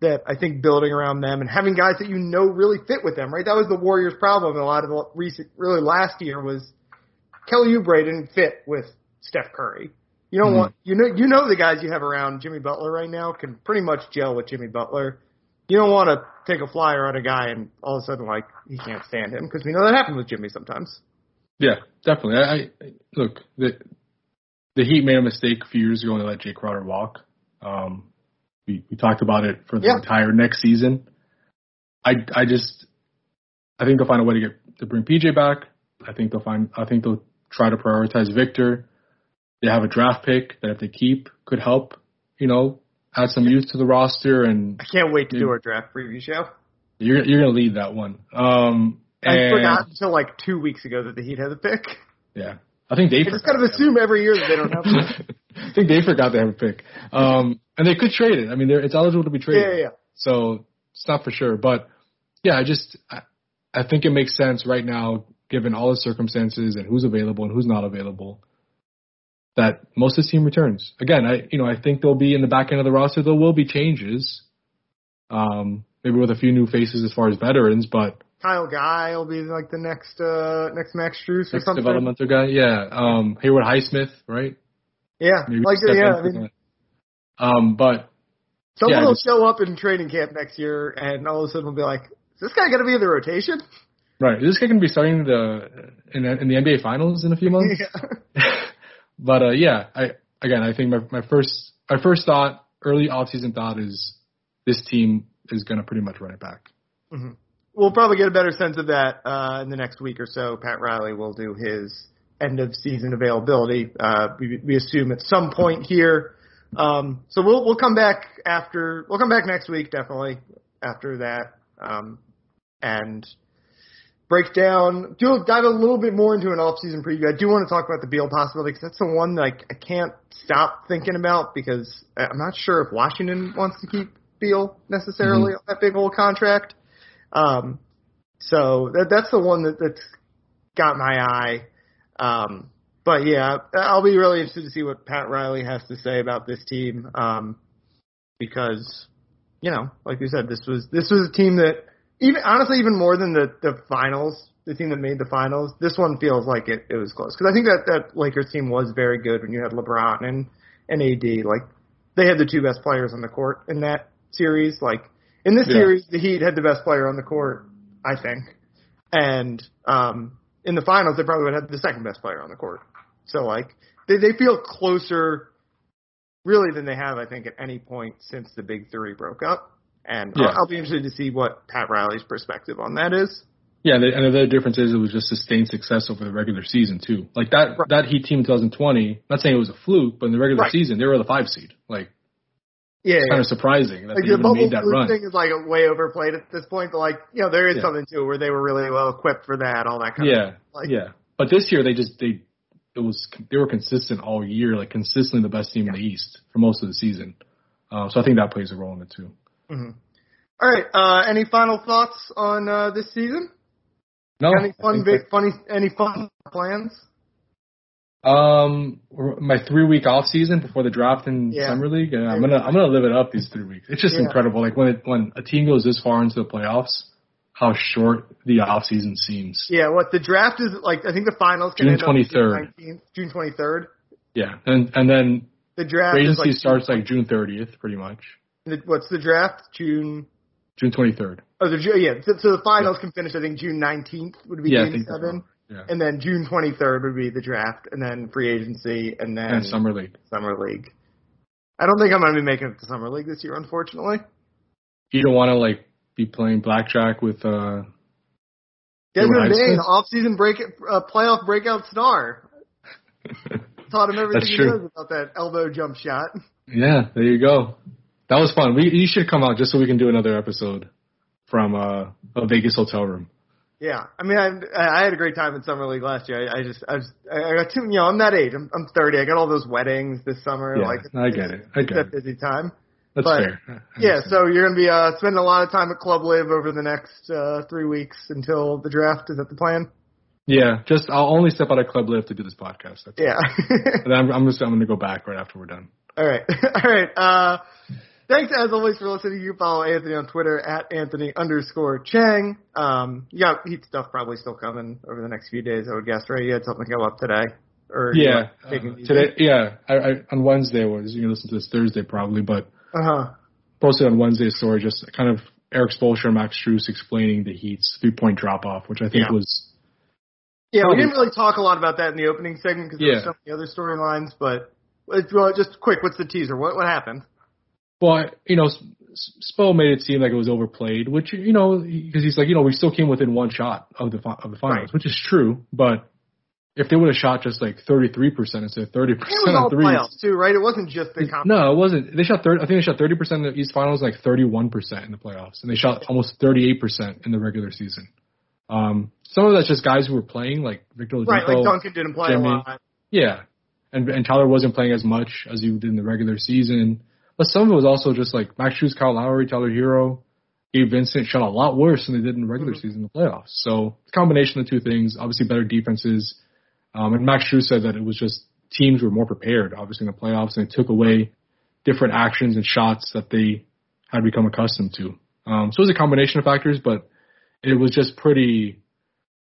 That I think building around them and having guys that you know really fit with them, right? That was the Warriors' problem. in A lot of the recent, really last year was Kelly Oubre didn't fit with Steph Curry. You don't Mhm. want you know you know the guys you have around Jimmy Butler right now can pretty much gel with Jimmy Butler. You don't want to take a flyer on a guy and all of a sudden like he can't stand him because we know that happens with Jimmy sometimes. Yeah, definitely. I, I look the the Heat made a mistake a few years ago when they let Jae Crowder walk. Um, we we talked about it for the Yeah. entire next season. I I just I think they'll find a way to get to bring PJ back. I think they'll find I think they'll try to prioritize Victor. They have a draft pick that if they keep could help, you know, add some youth to the roster and I can't wait to do our draft preview show. you're you're gonna lead that one. Um I forgot until like two weeks ago that the Heat had a pick. yeah. I think they I just kind of assume every year that they don't have. I think they forgot they have a pick. Um, and they could trade it. I mean, they're, it's eligible to be Yeah, traded. yeah, yeah. So it's not for sure. But yeah, I just, I, I think it makes sense right now, given all the circumstances and who's available and who's not available, that most of the team returns. Again, I, you know, I think there'll be in the back end of the roster, there will be changes. Um, maybe with a few new faces as far as veterans, but Kyle Guy will be like the next uh next Max Strus or next something. developmental guy, yeah. Um, Haywood Highsmith, right? Yeah, Maybe like yeah. I mean. Um, but someone yeah, will just- show up in training camp next year, and all of a sudden we'll be like, "Is this guy going to be in the rotation?" Right. Is this guy going to be starting the in, the- in the NBA Finals in a few months? yeah. but uh, yeah, I again, I think my my first my first thought, early offseason thought is this team is going to pretty much run it back. We'll probably get a better sense of that uh, in the next week or so. Pat Riley will do his end of season availability. Uh, we, we assume at some point here. Um, so we'll we'll come back after we'll come back next week definitely after that um, and break down do dive a little bit more into an off season preview. I do want to talk about the Beal possibility because that's the one that I, I can't stop thinking about because I'm not sure if Washington wants to keep Beal necessarily on that big old contract. Um, so that that's the one that that's got my eye. Um, but yeah, I'll be really interested to see what Pat Riley has to say about this team. Um, because, you know, like we said, this was this was a team that even honestly, even more than the the finals, the team that made the finals, this one feels like it, it was close. Because I think that that Lakers team was very good when you had LeBron and and AD. Like they had the two best players on the court in that series. Like in this Yeah. series, the Heat had the best player on the court, I think, and um, in the finals, they probably would have the second best player on the court. So like they they feel closer, really, than they have I think at any point since the Big Three broke up. And Yeah. I'll, I'll be interested to see what Pat Riley's perspective on that is. Yeah, and the, and the other difference is it was just sustained success over the regular season too. Like that Right. that Heat team in 2020. Not saying it was a fluke, but in the regular Right. season they were the five seed. Like Yeah, it's kind of surprising that like they the even made that run. thing is like way overplayed at this point. But like you know, there is Yeah. something to it where they were really well equipped for that, all that kind Yeah, of like yeah. Yeah. But this year they just they it was they were consistent all year, like consistently the best team in the East for most of the season. Um, so I think that plays a role in it too. Mhm. All right. Uh, any final thoughts on uh, this season? No, any fun, big, funny, any fun plans? Um, my three week off season before the draft in Yeah. summer league, and I'm gonna I'm gonna live it up these three weeks. It's just Yeah. incredible. Like when it, when a team goes this far into the playoffs, how short the off season seems. Yeah. What the draft is like? I think the finals can June end 23rd. June 19th, June 23rd. Yeah, and and then The draft agency like starts like June 30th, pretty much. the- what's the draft? June. June 23rd. Oh, the yeah. So, so the finals can finish. I think June 19th would be Yeah, game seven, right. Yeah, and then June 23rd would be the draft, and then free agency, and then and summer league. summer league. I don't think I'm going to be making it to summer league this year, unfortunately. You don't want to like be playing blackjack with uh Desmond? Bane, off-season break, uh, playoff breakout star. Taught him everything he knows about that elbow jump shot. Yeah, there you go. That was fun. We you should come out just so we can do another episode from uh, a Vegas hotel room. Yeah, I mean, I I had a great time in summer league last year. I, I just I just I got too you know I'm that age. I'm I'm 30. I got all those weddings this summer. Yeah, like I get it. I It's get a it. busy time. That's But, fair. Yeah, so you're gonna be uh spending a lot of time at Club Live over the next uh three weeks until the draft. Is that the plan? yeah, just I'll only step out of Club Live to do this podcast. That's Yeah. And I'm, I'm just I'm gonna go back right after we're done. All right. All right. Uh, thanks as always for listening. You can follow Anthony on Twitter at Anthony underscore Chiang. Um, you got Heat stuff probably still coming over the next few days, I would guess, right? You had something come up today. Or Yeah, were taking uh, today. Yeah, I, I, on Wednesday was you can listen to this Thursday probably, but Uh-huh. posted on Wednesday story just kind of Erik Spoelstra and Max Strus explaining the Heat's three point drop off, which I think Yeah. was Yeah, we didn't really talk a lot about that in the opening segment because there Yeah. were so many other storylines, but it's, well, just quick, what's the teaser? What, what happened? Well, you know, S- S- Spo made it seem like it was overplayed, which you know, because he's like, you know, we still came within one shot of the fi- of the finals, Right. which is true. But if they would have shot just like thirty three percent instead of thirty It percent was on all threes, playoffs too, right? It wasn't just the comp- no, it wasn't. They shot thirty. I think they shot thirty percent in the East Finals, like thirty one percent in the playoffs, and they shot almost thirty eight percent in the regular season. Um, some of that's just guys who were playing, like Victor Oladipo. Right, like Duncan didn't play Jimmy. a lot. Yeah, and and Tyler wasn't playing as much as he did in the regular season. But some of it was also just like Max Strus, Kyle Lowry, Tyler Herro, Gabe Vincent shot a lot worse than they did in the regular Mhm. season in the playoffs. So it's a combination of the two things. Obviously, better defenses. Um, and Max Strus said that it was just teams were more prepared, obviously in the playoffs, and it took away different actions and shots that they had become accustomed to. Um, so it was a combination of factors, but it was just pretty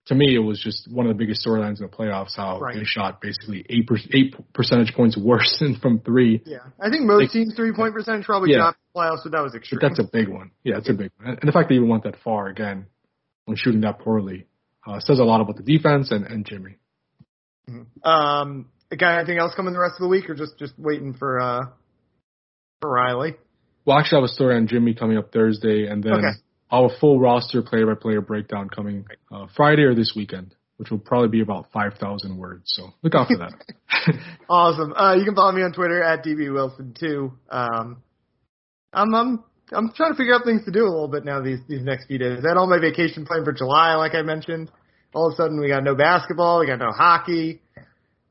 to me, it was just one of the biggest storylines in the playoffs. How Right. they shot basically eight per, eight percentage points worse than from three. Yeah, I think most Like- teams three point percentage probably Yeah. dropped in the playoffs, so that was But extreme. that's a big one. Yeah, it's a big one. And the fact they even went that far again when shooting that poorly uh, says a lot about the defense and, and Jimmy. Um, got anything else coming the rest of the week, or just just waiting for uh for Riley? Well, actually, I have a story on Jimmy coming up Thursday, and then Okay. A full roster player by player breakdown coming uh, Friday or this weekend, which will probably be about 5,000 words. So look out for that. Awesome. Uh, you can follow me on Twitter at dbwilson2. Um, I'm I'm I'm trying to figure out things to do a little bit now these these next few days. I had all my vacation planned for July, like I mentioned. All of a sudden, we got no basketball, we got no hockey.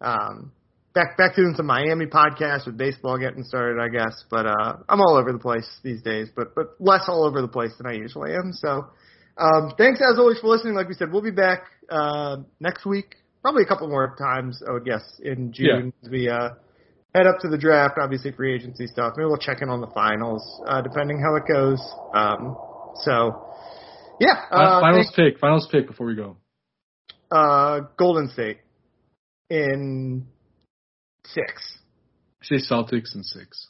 Um, back back to doing some Miami podcast with baseball getting started, I guess. But uh, I'm all over the place these days, but but less all over the place than I usually am. So, um, thanks as always for listening. Like we said, we'll be back uh, next week, probably a couple more times, I would guess, in June as we uh, head up to the draft. Obviously, free agency stuff. Maybe we'll check in on the finals, uh, depending how it goes. Um, so, yeah. Uh, finals pick. Finals pick before we go. uh, Golden State in six. I say Celtics and six.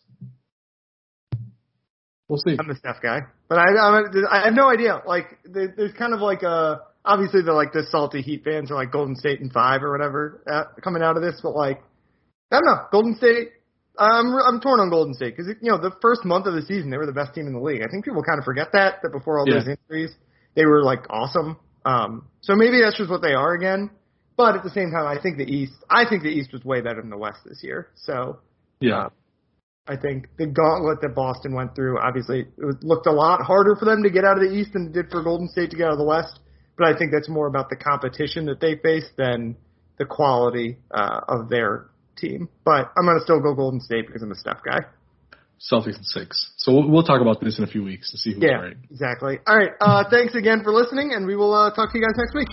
We'll see. I'm the Steph guy, but I I'm, I have no idea. Like there's kind of like a obviously the like the salty Heat fans are like Golden State and five or whatever uh, coming out of this, but like I don't know Golden State. I'm I'm torn on Golden State because you know the first month of the season they were the best team in the league. I think people kind of forget that that before all Yeah. those injuries they were like awesome. Um, so maybe that's just what they are again. But at the same time, I think the East. I think the East was way better than the West this year. So Yeah. uh, I think the gauntlet that Boston went through, obviously, it was, looked a lot harder for them to get out of the East than it did for Golden State to get out of the West. But I think that's more about the competition that they faced than the quality uh, of their team. But I'm going to still go Golden State because I'm a Steph guy. Celtics in six. So we'll, we'll talk about this in a few weeks to see who's Yeah, right. exactly. All right. Uh, thanks again for listening, and we will uh, talk to you guys next week.